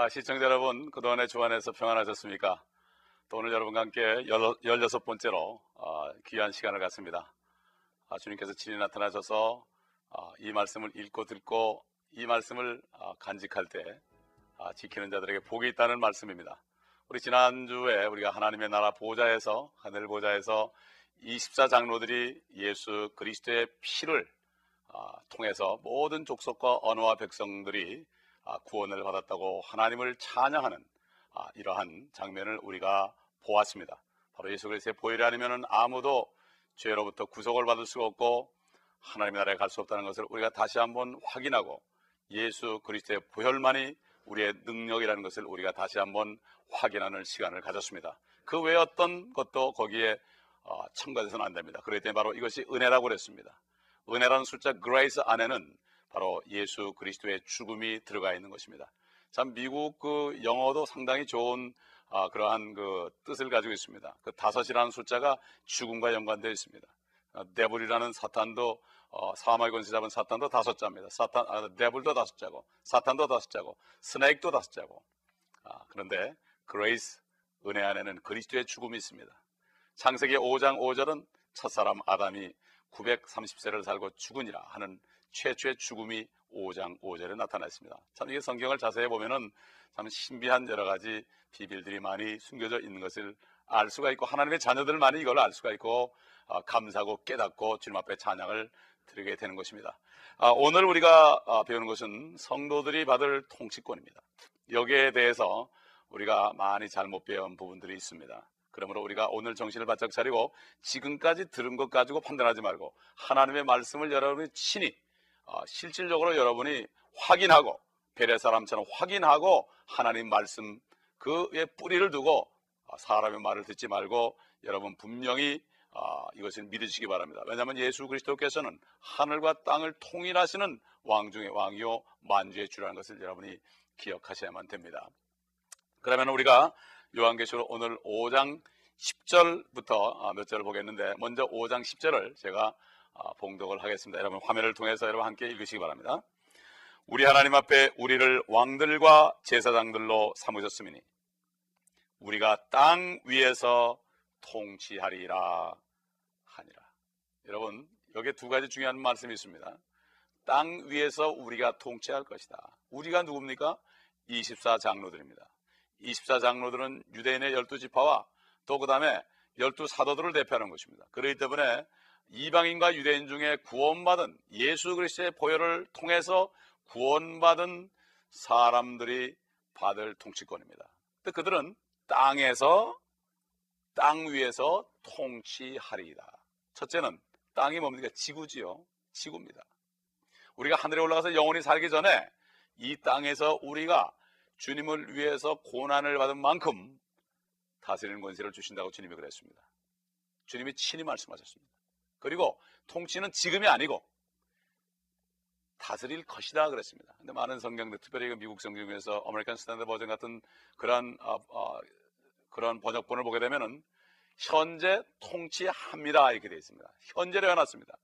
아, 시청자 여러분, 그동안에 주안에서 평안하셨습니까? 또 오늘 여러분과 함께 16번째로 아, 귀한 시간을 갖습니다. 아, 주님께서 친히 나타나셔서 아, 이 말씀을 읽고 듣고 이 말씀을 아, 간직할 때 아, 지키는 자들에게 복이 있다는 말씀입니다. 우리 지난주에 우리가 하나님의 나라 보좌에서 하늘 보좌에서 24장로들이 예수 그리스도의 피를 아, 통해서 모든 족속과 언어와 백성들이 아, 구원을 받았다고 하나님을 찬양하는 아, 이러한 장면을 우리가 보았습니다. 바로 예수 그리스도의 보혈이 아니면 아무도 죄로부터 구속을 받을 수가 없고 하나님의 나라에 갈 수 없다는 것을 우리가 다시 한번 확인하고 예수 그리스도의 보혈만이 우리의 능력이라는 것을 우리가 다시 한번 확인하는 시간을 가졌습니다. 그 외 어떤 것도 거기에 어, 첨가돼서는 안 됩니다. 때문에 바로 이것이 은혜라고 그랬습니다. 은혜라는 숫자 grace 안에는 바로 예수 그리스도의 죽음이 들어가 있는 것입니다. 참 미국 그 영어도 상당히 좋은 아, 그러한 그 뜻을 가지고 있습니다. 그 다섯이라는 숫자가 죽음과 연관되어 있습니다. 아, devil이라는 사탄도 어, 사망의 권세 잡은 사탄도 다섯 자입니다. 사탄, 아, devil도 다섯 자고, 사탄도 다섯 자고, snake도 다섯 자고. 아, 그런데 grace 은혜 안에는 그리스도의 죽음이 있습니다. 창세기 5장 5절은 첫사람 아담이 930세를 살고 죽으니라 하는 최초의 죽음이 5장 5절에 나타나 있습니다. 참 이게 성경을 자세히 보면은 참 신비한 여러 가지 비밀들이 많이 숨겨져 있는 것을 알 수가 있고 하나님의 자녀들만이 이걸 알 수가 있고 어, 감사하고 깨닫고 주님 앞에 찬양을 드리게 되는 것입니다. 아, 오늘 우리가 아, 배우는 것은 성도들이 받을 통치권입니다. 여기에 대해서 우리가 많이 잘못 배운 부분들이 있습니다. 그러므로 우리가 오늘 정신을 바짝 차리고 지금까지 들은 것 가지고 판단하지 말고 하나님의 말씀을 여러분이 친히 어, 실질적으로 여러분이 확인하고 베레 사람처럼 확인하고 하나님 말씀 그의 뿌리를 두고 어, 사람의 말을 듣지 말고 여러분 분명히 어, 이것을 믿으시기 바랍니다. 왜냐하면 예수 그리스도께서는 하늘과 땅을 통일하시는 왕 중의 왕이요 만주의 주라는 것을 여러분이 기억하셔야만 됩니다. 그러면 우리가 요한계시록 오늘 5장 10절부터 몇 절을 보겠는데 먼저 5장 10절을 제가 봉독을 하겠습니다. 여러분 화면을 통해서 여러분 함께 읽으시기 바랍니다. 우리 하나님 앞에 우리를 왕들과 제사장들로 삼으셨으니 우리가 땅 위에서 통치하리라 하니라. 여러분 여기에 두 가지 중요한 말씀이 있습니다. 땅 위에서 우리가 통치할 것이다. 우리가 누굽니까? 24장로들입니다. 24장로들은 유대인의 12지파와 또 그 다음에 12사도들을 대표하는 것입니다. 그렇기 때문에 이방인과 유대인 중에 구원받은 예수 그리스도의 보혈을 통해서 구원받은 사람들이 받을 통치권입니다. 그들은 땅에서 땅 위에서 통치하리이다. 첫째는 땅이 뭡니까? 지구지요. 지구입니다. 우리가 하늘에 올라가서 영원히 살기 전에 이 땅에서 우리가 주님을 위해서 고난을 받은 만큼 다스리는 권세를 주신다고 주님이 그랬습니다. 주님이 친히 말씀하셨습니다. 그리고 통치는 지금이 아니고 다스릴 것이다 그랬습니다. 근데 많은 성경들, 특별히 그 미국 성경 중에서 American Standard Version 같은 그런 어, 어, 그런 번역본을 보게 되면은 현재 통치합니다 이렇게 되어 있습니다. 현재로 해놨습니다.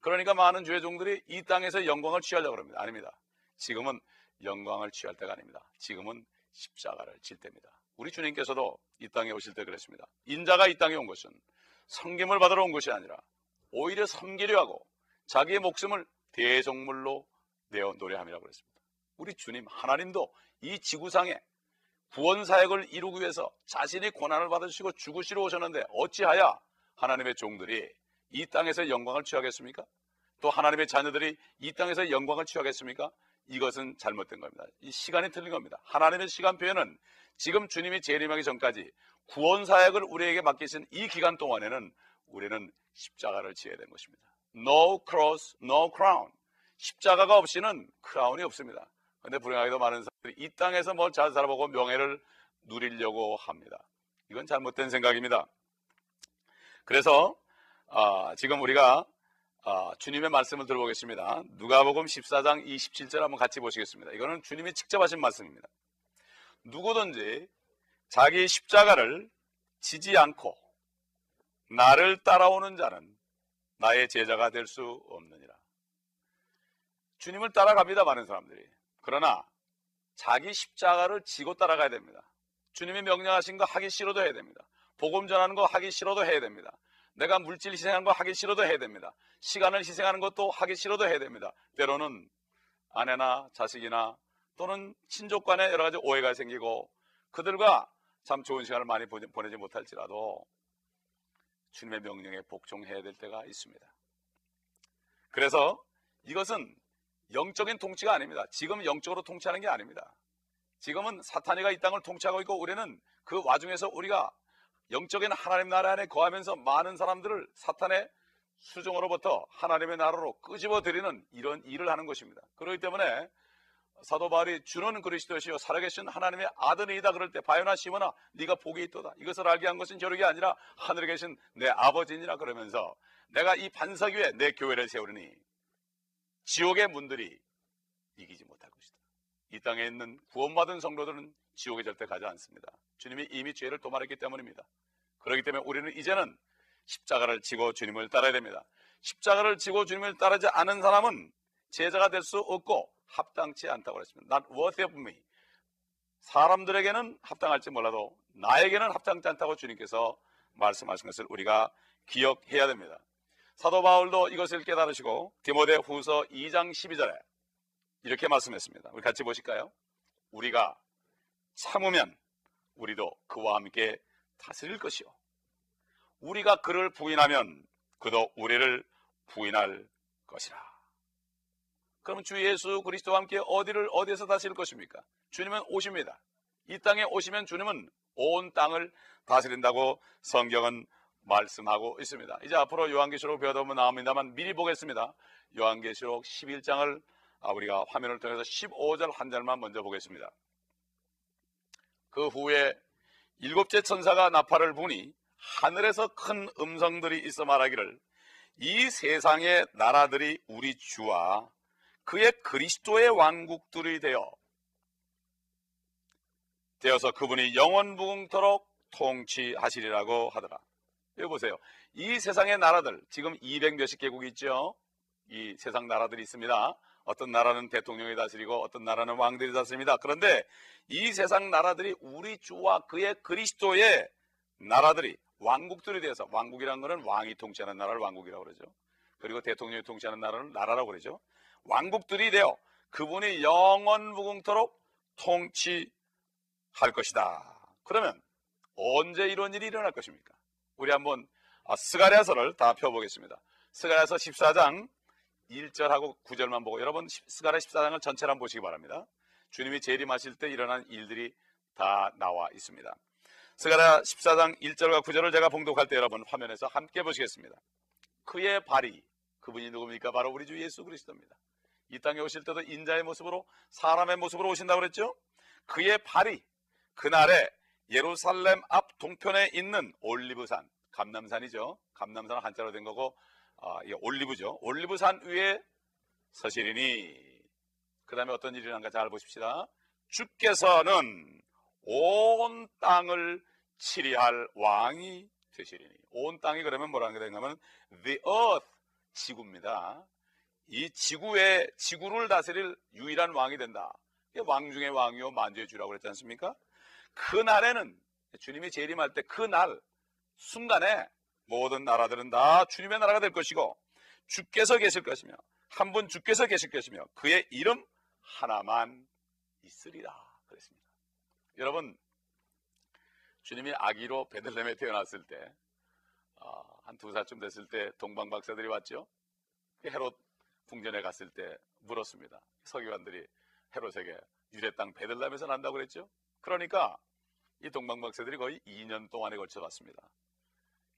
그러니까 많은 주의 종들이 이 땅에서 영광을 취하려고 합니다. 아닙니다. 지금은 영광을 취할 때가 아닙니다. 지금은 십자가를 질 때입니다. 우리 주님께서도 이 땅에 오실 때 그랬습니다. 인자가 이 땅에 온 것은 성김을 받으러 온 것이 아니라 오히려 섬기려 하고 자기의 목숨을 대종물로 내어 노래함이라고 그랬습니다. 우리 주님 하나님도 이 지구상에 구원 사역을 이루기 위해서 자신이 고난을 받으시고 죽으시러 오셨는데 어찌하여 하나님의 종들이 이 땅에서 영광을 취하겠습니까? 또 하나님의 자녀들이 이 땅에서 영광을 취하겠습니까? 이것은 잘못된 겁니다. 이 시간이 틀린 겁니다. 하나님의 시간표에는 지금 주님이 재림하기 전까지 구원 사역을 우리에게 맡기신 이 기간 동안에는 우리는 십자가를 지어야 되는 것입니다. No cross, no crown. 십자가가 없이는 크라운이 없습니다. 그런데 불행하게도 많은 사람들이 이 땅에서 뭘 잘 살아보고 명예를 누리려고 합니다. 이건 잘못된 생각입니다. 그래서 아, 지금 우리가 아, 주님의 말씀을 들어보겠습니다. 누가복음 14장 27절 한번 같이 보시겠습니다. 이거는 주님이 직접 하신 말씀입니다. 누구든지 자기 십자가를 지지 않고 나를 따라오는 자는 나의 제자가 될 수 없느니라. 주님을 따라갑니다, 많은 사람들이. 그러나 자기 십자가를 지고 따라가야 됩니다. 주님이 명령하신 거 하기 싫어도 해야 됩니다. 복음 전하는 거 하기 싫어도 해야 됩니다. 내가 물질 희생하는 거 하기 싫어도 해야 됩니다. 시간을 희생하는 것도 하기 싫어도 해야 됩니다. 때로는 아내나 자식이나 또는 친족 간에 여러 가지 오해가 생기고 그들과 참 좋은 시간을 많이 보내지 못할지라도 주님의 명령에 복종해야 될 때가 있습니다. 그래서 이것은 영적인 통치가 아닙니다. 지금 영적으로 통치하는 게 아닙니다. 지금은 사탄이가 이 땅을 통치하고 있고 우리는 그 와중에서 우리가 영적인 하나님 나라 안에 거하면서 많은 사람들을 사탄의 수종으로부터 하나님의 나라로 끄집어 들이는 이런 일을 하는 것입니다. 그렇기 때문에 사도 바울이 주는 그리스도시요 살아계신 하나님의 아들이다 그럴 때 바요나 시모나 네가 복이 있도다. 이것을 알게 한 것은 저력이 아니라 하늘에 계신 내 아버지니라 그러면서 내가 이 반석 위에 내 교회를 세우리니 지옥의 문들이 이기지 못할 것이다. 이 땅에 있는 구원받은 성도들은 지옥에 절대 가지 않습니다. 주님이 이미 죄를 도말했기 때문입니다. 그렇기 때문에 우리는 이제는 십자가를 지고 주님을 따라야 됩니다. 십자가를 지고 주님을 따르지 않은 사람은 제자가 될 수 없고 합당치 않다고 그랬습니다. Not worthy of me. 사람들에게는 합당할지 몰라도 나에게는 합당치 않다고 주님께서 말씀하신 것을 우리가 기억해야 됩니다. 사도 바울도 이것을 깨달으시고 디모데 후서 2장 12절에 이렇게 말씀했습니다. 우리 같이 보실까요? 우리가 참으면 우리도 그와 함께 다스릴 것이요. 우리가 그를 부인하면 그도 우리를 부인할 것이라. 그럼 주 예수 그리스도와 함께 어디를 어디에서 다스릴 것입니까? 주님은 오십니다. 이 땅에 오시면 주님은 온 땅을 다스린다고 성경은 말씀하고 있습니다. 이제 앞으로 요한계시록 배워다 보면 나옵니다만 미리 보겠습니다. 요한계시록 11장을 아, 우리가 화면을 통해서 15절 한 절만 먼저 보겠습니다. 그 후에 일곱째 천사가 나팔을 부니 하늘에서 큰 음성들이 있어 말하기를 이 세상의 나라들이 우리 주와 그의 그리스도의 왕국들이 되어 되어서 그분이 영원 무궁토록 통치하시리라고 하더라. 여기 보세요. 이 세상의 나라들 지금 200 몇십 개국이 있죠. 이 세상 나라들이 있습니다. 어떤 나라는 대통령이 다스리고 어떤 나라는 왕들이 다스립니다. 그런데 이 세상 나라들이 우리 주와 그의 그리스도의 나라들이 왕국들이 되어서 왕국이라는 것은 왕이 통치하는 나라를 왕국이라고 그러죠. 그리고 대통령이 통치하는 나라는 나라라고 그러죠. 왕국들이 되어 그분이 영원 무궁토록 통치할 것이다. 그러면 언제 이런 일이 일어날 것입니까? 우리 한번 아, 스가랴서를 다 펴보겠습니다. 스가랴서 14장 1절하고 9절만 보고 여러분 스가랴 14장을 전체를 한번 보시기 바랍니다. 주님이 재림하실 때 일어난 일들이 다 나와 있습니다. 스가랴 14장 1절과 9절을 제가 봉독할 때 여러분 화면에서 함께 보시겠습니다. 그의 발이 그분이 누굽니까? 바로 우리 주 예수 그리스도입니다. 이 땅에 오실 때도 인자의 모습으로 사람의 모습으로 오신다고 그랬죠? 그의 발이 그날에 예루살렘 앞 동편에 있는 올리브산, 감남산이죠. 감남산은 한자로 된 거고 아, 예, 올리브죠. 올리브산 위에 서시리니 그 다음에 어떤 일이 일어난가 잘 보십시다. 주께서는 온 땅을 치리할 왕이 되시리니 온 땅이 그러면 뭐라는 거냐면 the earth 지구입니다. 이 지구에 지구를 다스릴 유일한 왕이 된다. 왕 중의 왕이요 만주의 주라고 그랬지 않습니까? 그 날에는 주님이 재림할 때 그 날 순간에 모든 나라들은 다 주님의 나라가 될 것이고 주께서 계실 것이며 한 분 주께서 계실 것이며 그의 이름 하나만 있으리라 그랬습니다. 여러분 주님이 아기로 베들레헴에 태어났을 때 한두 어, 살쯤 됐을 때 동방 박사들이 왔죠. 헤롯 궁전에 갔을 때 물었습니다. 서기관들이 헤롯에게 유대 땅 베들람에서 난다고 그랬죠. 그러니까 이 동방박사들이 거의 2년 동안에 걸쳐 왔습니다.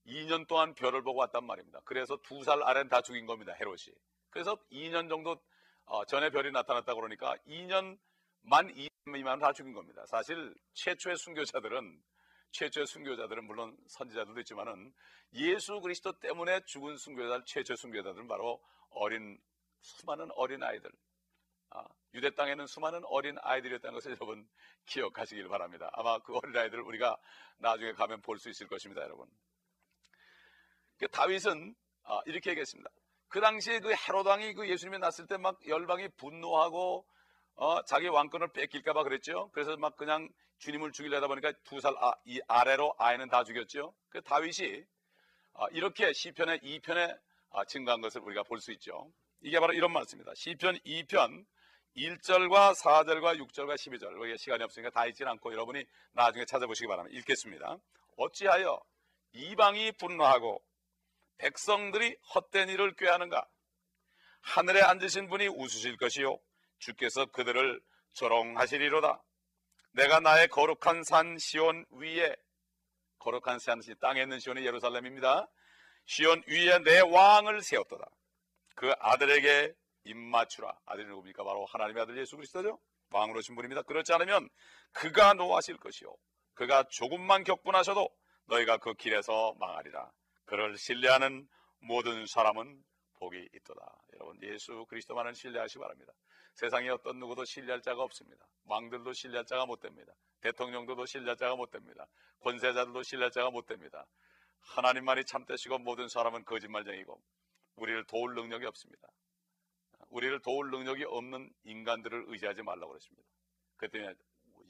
2년 동안 별을 보고 왔단 말입니다. 그래서 두 살 아래는 다 죽인 겁니다. 헤롯이. 그래서 2년 정도 어, 전에 별이 나타났다 그러니까 2년 만 2년 미만 다 죽인 겁니다. 사실 최초의 순교자들은 최초의 순교자들은 물론 선지자들도 있지만은 예수 그리스도 때문에 죽은 순교자 최초 순교자들은 바로 어린 수많은 어린 아이들, 아, 유대 땅에는 수많은 어린 아이들이었다는 것을 여러분 기억하시길 바랍니다. 아마 그 어린 아이들을 우리가 나중에 가면 볼 수 있을 것입니다, 여러분. 그 다윗은 아, 이렇게 얘기했습니다. 그 당시에 그 헤로당이 그 예수님이 났을 때 막 열방이 분노하고 어, 자기 왕권을 뺏길까봐 그랬죠. 그래서 막 그냥 주님을 죽이려다 보니까 두 살 아, 이 아래로 아이는 다 죽였죠. 그 다윗이 아, 이렇게 시편의 2편에 아, 증가한 것을 우리가 볼 수 있죠. 이게 바로 이런 말씀입니다. 시편 2편 1절과 4절과 6절과 12절. 우리가 시간이 없으니까 다 읽지 않고 여러분이 나중에 찾아보시기 바랍니다. 읽겠습니다. 어찌하여 이방이 분노하고 백성들이 헛된 일을 꾀하는가? 하늘에 앉으신 분이 웃으실 것이요. 주께서 그들을 조롱하시리로다. 내가 나의 거룩한 산 시온 위에 거룩한 산 땅에 있는 시온이 예루살렘입니다. 시온 위에 내 왕을 세웠도다. 그 아들에게 입맞추라. 아들이 누굽니까? 바로 하나님의 아들 예수 그리스도죠. 왕으로 신 분입니다. 그렇지 않으면 그가 노하실 것이요. 그가 조금만 격분하셔도 너희가 그 길에서 망하리라. 그를 신뢰하는 모든 사람은 복이 있도다. 여러분 예수 그리스도만을 신뢰하시기 바랍니다. 세상에 어떤 누구도 신뢰할 자가 없습니다. 왕들도 신뢰할 자가 못 됩니다. 대통령들도 신뢰할 자가 못 됩니다. 권세자들도 신뢰할 자가 못 됩니다. 하나님만이 참되시고 모든 사람은 거짓말쟁이고 우리를 도울 능력이 없습니다. 우리를 도울 능력이 없는 인간들을 의지하지 말라고 그랬습니다. 그 때문에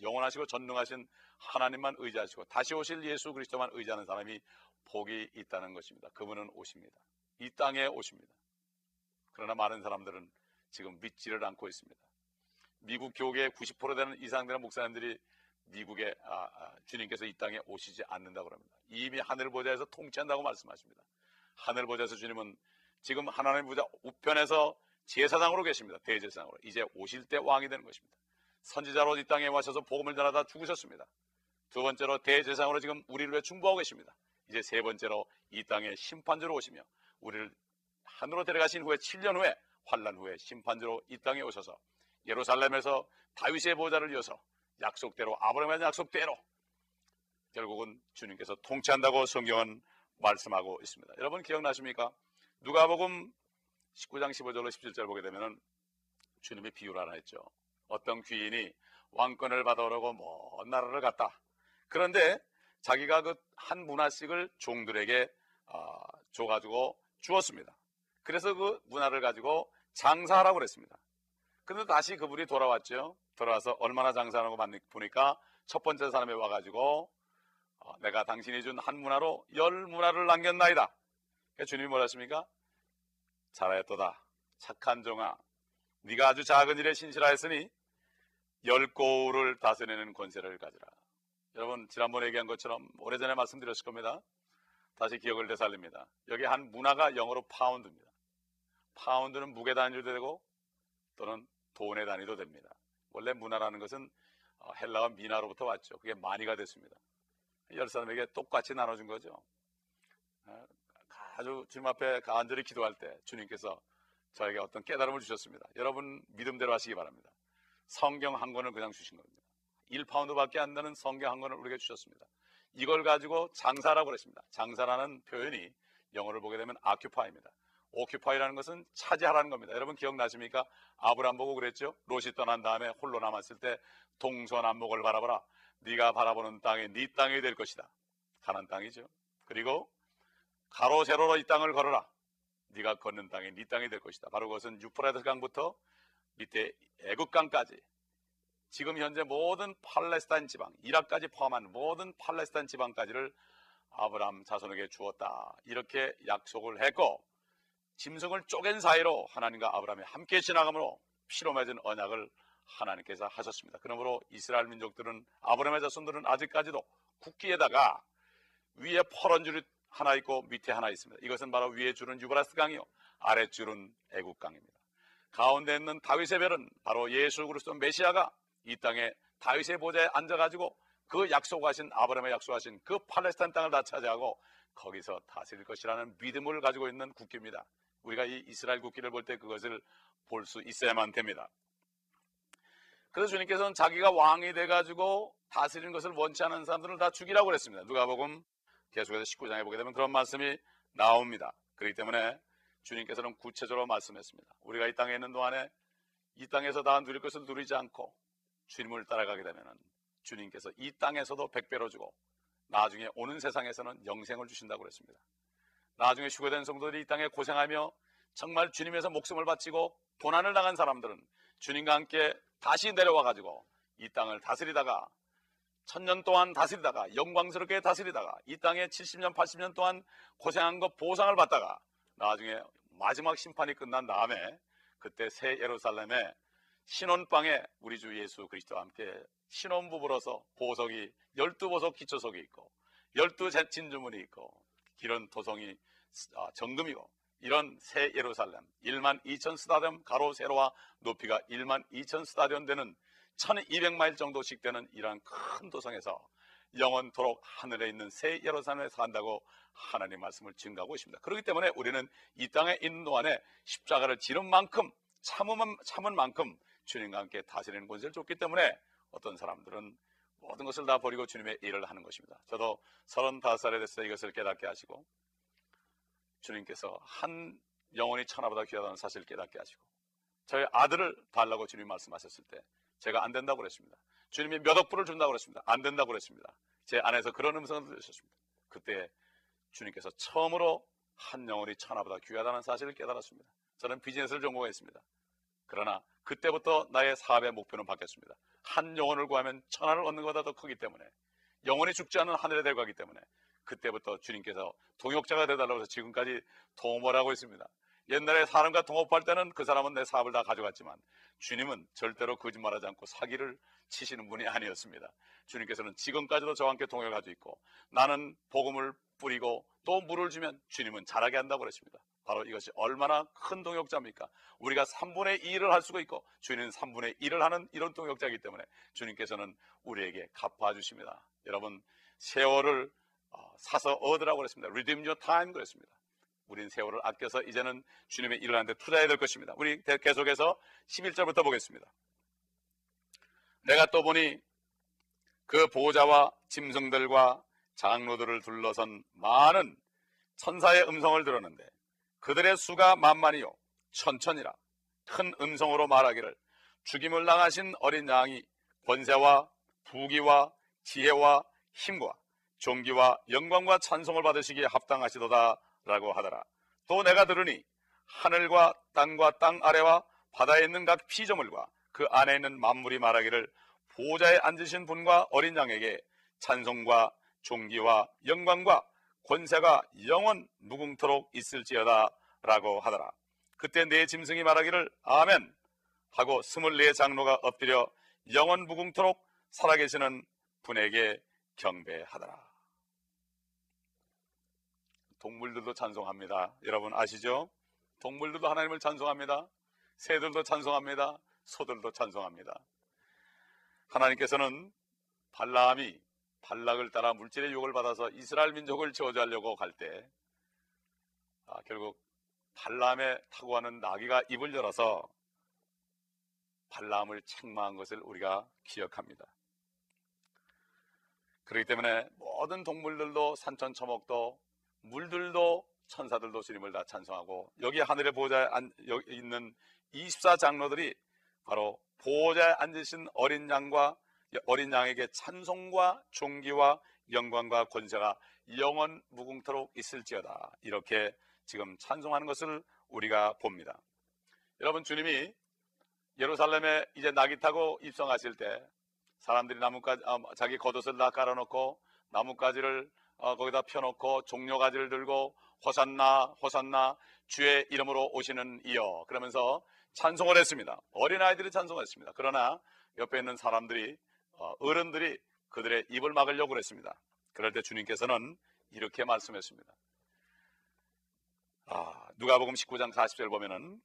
영원하시고 전능하신 하나님만 의지하시고 다시 오실 예수 그리스도만 의지하는 사람이 복이 있다는 것입니다. 그분은 오십니다. 이 땅에 오십니다. 그러나 많은 사람들은 지금 믿지를 않고 있습니다. 미국 교계의 90% 되는 이상 되는 목사님들이 미국에 아, 아, 주님께서 이 땅에 오시지 않는다고 합니다. 이미 하늘 보좌에서 통치한다고 말씀하십니다. 하늘 보좌에서 주님은 지금 하나님 보좌 우편에서 제사장으로 계십니다. 대제사장으로. 이제 오실 때 왕이 되는 것입니다. 선지자로 이 땅에 와셔서 복음을 전하다 죽으셨습니다. 두 번째로 대제사장으로 지금 우리를 위해 충보하고 계십니다. 이제 세 번째로 이 땅에 심판주로 오시며 우리를 하늘로 데려가신 후에 7년 후에 환란 후에 심판주로 이 땅에 오셔서 예루살렘에서 다윗의 보좌를 이어서 약속대로 아브라함의 약속대로 결국은 주님께서 통치한다고 성경은 말씀하고 있습니다. 여러분 기억나십니까? 누가복음 19장 15절로 17절 보게 되면은 주님이 비유를 하나 했죠. 어떤 귀인이 왕권을 받아오려고 먼 나라를 갔다. 그런데 자기가 그 한 문화씩을 종들에게 어, 줘가지고 주었습니다. 그래서 그 문화를 가지고 장사하라고 그랬습니다. 그런데 다시 그분이 돌아왔죠. 돌아와서 얼마나 장사하고 보니까 첫 번째 사람이 와가지고 어, 내가 당신이 준 한 문화로 열 문화를 남겼나이다. 그러니까 주님이 뭐라 했습니까? 잘하였도다. 착한 종아. 네가 아주 작은 일에 신실하였으니 열 고울을 다스리는 권세를 가지라. 여러분 지난번에 얘기한 것처럼 오래전에 말씀드렸을 겁니다. 다시 기억을 되살립니다. 여기 한 문화가 영어로 파운드입니다. 파운드는 무게 단위도 되고 또는 돈의 단위도 됩니다. 원래 문화라는 것은 어, 헬라와 미나로부터 왔죠. 그게 많이가 됐습니다. 열 사람에게 똑같이 나눠준 거죠. 어, 아주 주님 앞에 간절히 기도할 때 주님께서 저에게 어떤 깨달음을 주셨습니다. 여러분 믿음대로 하시기 바랍니다. 성경 한 권을 그냥 주신 겁니다. 1파운드밖에 안 되는 성경 한 권을 우리에게 주셨습니다. 이걸 가지고 장사라고 그랬습니다. 장사라는 표현이 영어를 보게 되면 아큐파이입니다. 오큐파이라는 것은 차지하라는 겁니다. 여러분 기억나십니까? 아브람 보고 그랬죠? 롯이 떠난 다음에 홀로 남았을 때 동서남북을 바라보라. 네가 바라보는 땅이 네 땅이 될 것이다. 가난 땅이죠. 그리고 가로 세로로 이 땅을 걸어라. 네가 걷는 땅이 네 땅이 될 것이다. 바로 그것은 유프라데스 강부터 밑에 애국강까지 지금 현재 모든 팔레스타인 지방, 이라까지 포함한 모든 팔레스타인 지방까지를 아브라함 자손에게 주었다. 이렇게 약속을 했고 짐승을 쪼갠 사이로 하나님과 아브라함이 함께 지나감으로 피로 맺은 언약을 하나님께서 하셨습니다. 그러므로 이스라엘 민족들은 아브라함의 자손들은 아직까지도 국기에다가 위에 퍼런 줄이 하나 있고 밑에 하나 있습니다. 이것은 바로 위에 줄은 유브라스 강이요 아랫줄은 애국 강입니다. 가운데 있는 다윗의 별은 바로 예수 그리스도 메시아가 이 땅에 다윗의 보좌에 앉아가지고 그 약속하신 아브라함의 약속하신 그 팔레스타인 땅을 다 차지하고 거기서 다스릴 것이라는 믿음을 가지고 있는 국기입니다. 우리가 이 이스라엘 국기를 볼 때 그것을 볼 수 있어야만 됩니다. 그래서 주님께서는 자기가 왕이 돼가지고 다스리는 것을 원치 않은 사람들을 다 죽이라고 그랬습니다. 누가복음 계속해서 19장에 보게 되면 그런 말씀이 나옵니다. 그렇기 때문에 주님께서는 구체적으로 말씀했습니다. 우리가 이 땅에 있는 동안에 이 땅에서 다 누릴 것을 누리지 않고 주님을 따라가게 되면 주님께서 이 땅에서도 백배로 주고 나중에 오는 세상에서는 영생을 주신다고 그랬습니다. 나중에 휴거된 성도들이 이 땅에 고생하며 정말 주님에서 목숨을 바치고 고난을 당한 사람들은 주님과 함께 다시 내려와 가지고 이 땅을 다스리다가 천년 동안 다스리다가 영광스럽게 다스리다가 이 땅에 70년 80년 동안 고생한 것 보상을 받다가 나중에 마지막 심판이 끝난 다음에 그때 새 예루살렘에 신혼방에 우리 주 예수 그리스도와 함께 신혼부부로서 보석이 열두 보석 기초석이 있고 열두 진주문이 있고 기런 도성이 아, 정금이고 이런 새 예루살렘 1만 2천 스타디움 가로 세로와 높이가 1만 2천 스타디움 되는 1200마일 정도씩 되는 이러한 큰 도성에서 영원토록 하늘에 있는 새 예루살렘에 산다고 하나님 말씀을 증가하고 있습니다. 그렇기 때문에 우리는 이 땅에 있는 동안에 십자가를 지른 만큼 참은, 참은 만큼 주님과 함께 다스리는 권세를 줬기 때문에 어떤 사람들은 모든 것을 다 버리고 주님의 일을 하는 것입니다. 저도 35살에 됐을 때 이것을 깨닫게 하시고 주님께서 한 영혼이 천하보다 귀하다는 사실을 깨닫게 하시고 저희 아들을 달라고 주님 말씀하셨을 때 제가 안 된다고 그랬습니다. 주님이 몇 억 불을 준다고 그랬습니다. 안 된다고 그랬습니다. 제 안에서 그런 음성을 들으셨습니다. 그때 주님께서 처음으로 한 영혼이 천하보다 귀하다는 사실을 깨달았습니다. 저는 비즈니스를 전공했습니다. 그러나 그때부터 나의 사업의 목표는 바뀌었습니다. 한 영혼을 구하면 천하를 얻는 것보다 더 크기 때문에 영혼이 죽지 않는 하늘에 데려가기 때문에 그때부터 주님께서 동역자가 되달라고 해서 지금까지 동업을 하고 있습니다. 옛날에 사람과 동업할 때는 그 사람은 내 사업을 다 가져갔지만 주님은 절대로 거짓말하지 않고 사기를 치시는 분이 아니었습니다. 주님께서는 지금까지도 저와 함께 동역을 가지고 있고 나는 복음을 뿌리고 또 물을 주면 주님은 자라게 한다고 그랬습니다. 바로 이것이 얼마나 큰 동역자입니까? 우리가 3분의 2를 할 수가 있고 주님은 3분의 1을 하는 이런 동역자이기 때문에 주님께서는 우리에게 갚아주십니다. 여러분 세월을 어, 사서 얻으라고 그랬습니다. Redeem your time 그랬습니다. 우린 세월을 아껴서 이제는 주님의 일을 하는데 투자해야 될 것입니다. 우리 계속해서 11절부터 보겠습니다. 내가 또 보니 그 보호자와 짐승들과 장로들을 둘러선 많은 천사의 음성을 들었는데 그들의 수가 만만이요 천천이라 큰 음성으로 말하기를 죽임을 당하신 어린 양이 권세와 부귀와 지혜와 힘과 존귀와 영광과 찬송을 받으시기에 합당하시도다 라고 하더라. 또 내가 들으니 하늘과 땅과 땅 아래와 바다에 있는 각 피조물과 그 안에 있는 만물이 말하기를 보호자에 앉으신 분과 어린 양에게 찬송과 존귀와 영광과 권세가 영원 무궁토록 있을지어다 라고 하더라. 그때 내 짐승이 말하기를 아멘 하고 스물네 장로가 엎드려 영원 무궁토록 살아계시는 분에게 경배하더라. 동물들도 찬송합니다. 여러분 아시죠? 동물들도 하나님을 찬송합니다. 새들도 찬송합니다. 소들도 찬송합니다. 하나님께서는 발라함이 발락을 따라 물질의 유혹을 받아서 이스라엘 민족을 저주하려고 갈 때 아, 결국 발람에 타고 가는 나귀가 입을 열어서 발람을 책망한 것을 우리가 기억합니다. 그렇기 때문에 모든 동물들도 산천초목도 물들도 천사들도 주님을 다 찬송하고 여기 하늘의 보호자에 있는 24장로들이 바로 보호자에 앉으신 어린 양과 어린 양에게 찬송과 존귀와 영광과 권세가 영원 무궁토록 있을지어다 이렇게 지금 찬송하는 것을 우리가 봅니다. 여러분 주님이 예루살렘에 이제 낙이 타고 입성하실 때 사람들이 나뭇가지 아, 자기 겉옷을 다 깔아놓고 나뭇가지를 어, 거기다 펴놓고 종려 가지를 들고 호산나 호산나 주의 이름으로 오시는 이여 그러면서 찬송을 했습니다. 어린 아이들이 찬송했습니다. 그러나 옆에 있는 사람들이 어, 어른들이 그들의 입을 막으려고 그랬습니다. 그럴 때 주님께서는 이렇게 말씀했습니다. 아, 누가복음 19장 40절 보면은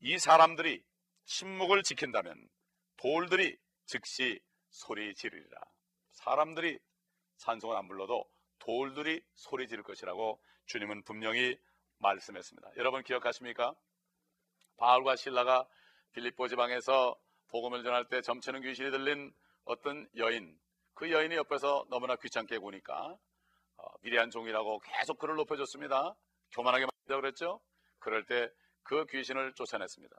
이 사람들이 침묵을 지킨다면 돌들이 즉시 소리 지르리라. 사람들이 찬송을 안 불러도 돌들이 소리 지를 것이라고 주님은 분명히 말씀했습니다. 여러분 기억하십니까? 바울과 신라가 빌립보 지방에서 복음을 전할 때 점치는 귀신이 들린 어떤 여인, 그 여인이 옆에서 너무나 귀찮게 보니까 어, 미래한 종이라고 계속 그를 높여줬습니다. 교만하게 만든다고 그랬죠? 그럴 때 그 귀신을 쫓아냈습니다.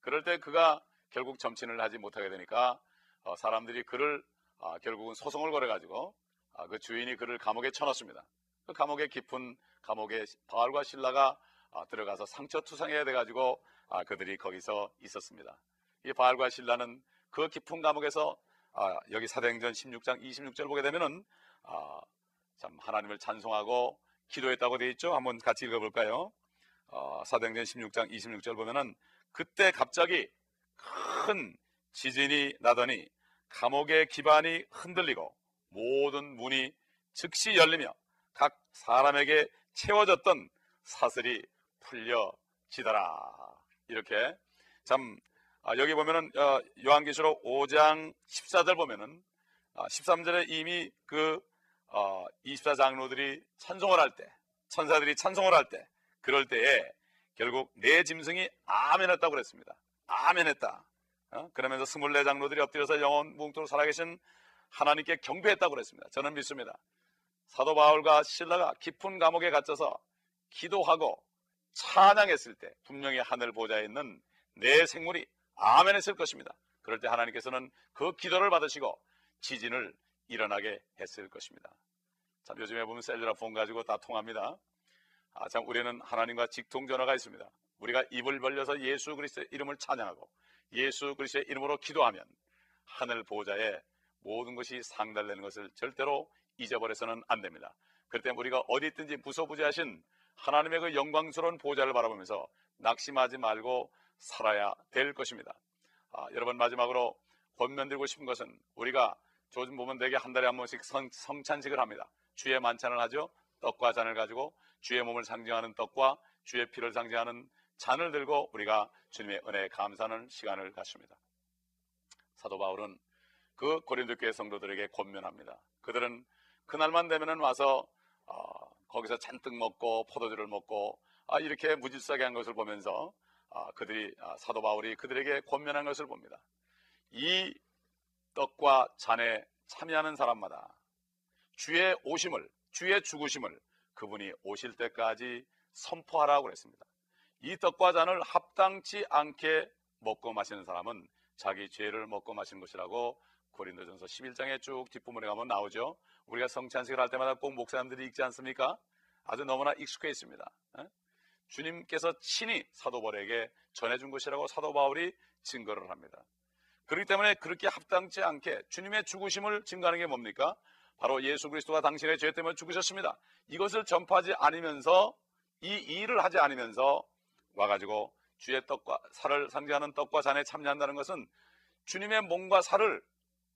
그럴 때 그가 결국 점친을 하지 못하게 되니까 어, 사람들이 그를 어, 결국은 소송을 걸어가지고 아, 그 주인이 그를 감옥에 쳐넣습니다. 그 감옥에 깊은 감옥에 바알과 신라가 아, 들어가서 상처투성해야 돼가지고 아, 그들이 거기서 있었습니다. 이 바알과 신라는 그 깊은 감옥에서 아, 여기 사도행전 16장 26절 보게 되면은 아, 참 하나님을 찬송하고 기도했다고 되어 있죠. 한번 같이 읽어볼까요? 어, 사도행전 16장 26절 보면은 그때 갑자기 큰 지진이 나더니 감옥의 기반이 흔들리고 모든 문이 즉시 열리며 각 사람에게 채워졌던 사슬이 풀려지더라. 이렇게 참 아, 여기 보면은 어, 요한계시록 5장 14절 보면은 아, 13절에 이미 그 어, 24장로들이 찬송을 할 때, 천사들이 찬송을 할 때, 그럴 때에 결국 내 짐승이 아멘했다고 그랬습니다. 아멘했다. 어? 그러면서 24장로들이 엎드려서 영원 무궁토록 살아계신 하나님께 경배했다고 그랬습니다. 저는 믿습니다. 사도 바울과 신라가 깊은 감옥에 갇혀서 기도하고 찬양했을 때 분명히 하늘 보좌에 있는 내 생물이 아멘 했을 것입니다. 그럴 때 하나님께서는 그 기도를 받으시고 지진을 일어나게 했을 것입니다. 참 요즘에 보면 셀루라 폰 가지고 다 통합니다. 아, 참 우리는 하나님과 직통 전화가 있습니다. 우리가 입을 벌려서 예수 그리스도의 이름을 찬양하고 예수 그리스도의 이름으로 기도하면 하늘 보좌에 모든 것이 상달되는 것을 절대로 잊어버려서는 안 됩니다. 그럴 때 우리가 어디 있든지 무소부지하신 하나님의 그 영광스러운 보좌를 바라보면서 낙심하지 말고 살아야 될 것입니다. 아, 여러분 마지막으로 권면드리고 싶은 것은 우리가 조금 보면 되게 한 달에 한 번씩 성, 성찬식을 합니다. 주의 만찬을 하죠. 떡과 잔을 가지고 주의 몸을 상징하는 떡과 주의 피를 상징하는 잔을 들고 우리가 주님의 은혜에 감사하는 시간을 갖습니다. 사도 바울은 그 고린도 교회 성도들에게 권면합니다. 그들은 그날만 되면은 와서 어, 거기서 잔뜩 먹고 포도주를 먹고 아, 이렇게 무질서하게 한 것을 보면서 아, 그들이 아, 사도 바울이 그들에게 권면한 것을 봅니다. 이 떡과 잔에 참여하는 사람마다 주의 오심을 주의 죽으심을 그분이 오실 때까지 선포하라고 그랬습니다. 이 떡과 잔을 합당치 않게 먹고 마시는 사람은 자기 죄를 먹고 마시는 것이라고 고린도전서 11장에 쭉 뒷부분에 가면 나오죠. 우리가 성찬식을 할 때마다 꼭 목사님들이 읽지 않습니까? 아주 너무나 익숙해 있습니다. 주님께서 친히 사도 바울에게 전해준 것이라고 사도 바울이 증거를 합니다. 그렇기 때문에 그렇게 합당치 않게 주님의 죽으심을 증거하는 게 뭡니까? 바로 예수 그리스도가 당신의 죄 때문에 죽으셨습니다. 이것을 전파하지 않으면서 이 일을 하지 않으면서 와가지고 주의 떡과 살을 상징하는 떡과 잔에 참여한다는 것은 주님의 몸과 살을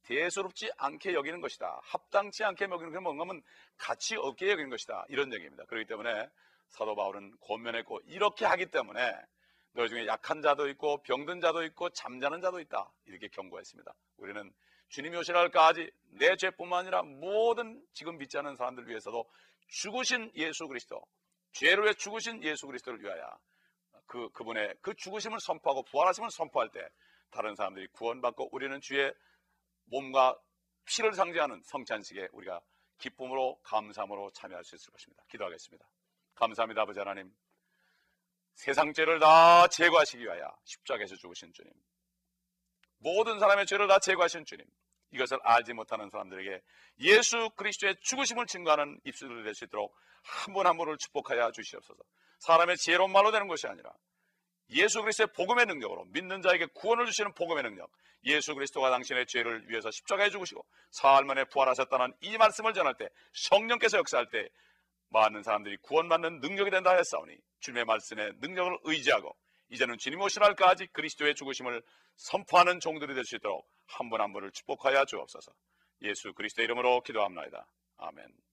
대수롭지 않게 여기는 것이다. 합당치 않게 여기는 게 뭔가 하면 가치 없게 여기는 것이다. 이런 얘기입니다. 그렇기 때문에 사도 바울은 권면했고 이렇게 하기 때문에 너희 중에 약한 자도 있고 병든 자도 있고 잠자는 자도 있다. 이렇게 경고했습니다. 우리는 주님이 오시날까지 내 죄뿐만 아니라 모든 지금 믿지 않는 사람들 위해서도 죽으신 예수 그리스도, 죄를 위해 죽으신 예수 그리스도를 위하여 그 그분의 그 죽으심을 선포하고 부활하심을 선포할 때 다른 사람들이 구원받고 우리는 주의 몸과 피를 상징하는 성찬식에 우리가 기쁨으로 감사함으로 참여할 수 있을 것입니다. 기도하겠습니다. 감사합니다, 아버지 하나님. 세상 죄를 다 제거하시기 위하여 십자가에서 죽으신 주님. 모든 사람의 죄를 다 제거하신 주님. 이것을 알지 못하는 사람들에게 예수 그리스도의 죽으심을 증거하는 입술을 낼 수 있도록 한 분 한 분을 축복하여 주시옵소서. 사람의 지혜로운 말로 되는 것이 아니라 예수 그리스도의 복음의 능력으로 믿는 자에게 구원을 주시는 복음의 능력, 예수 그리스도가 당신의 죄를 위해서 십자가에 죽으시고 사흘 만에 부활하셨다는 이 말씀을 전할 때 성령께서 역사할 때 많은 사람들이 구원받는 능력이 된다 했사오니 주님의 말씀에 능력을 의지하고 이제는 주님 오신 날까지 그리스도의 죽으심을 선포하는 종들이 될 수 있도록 한 분한 분을 축복하여 주옵소서. 예수 그리스도의 이름으로 기도합니다. 아멘.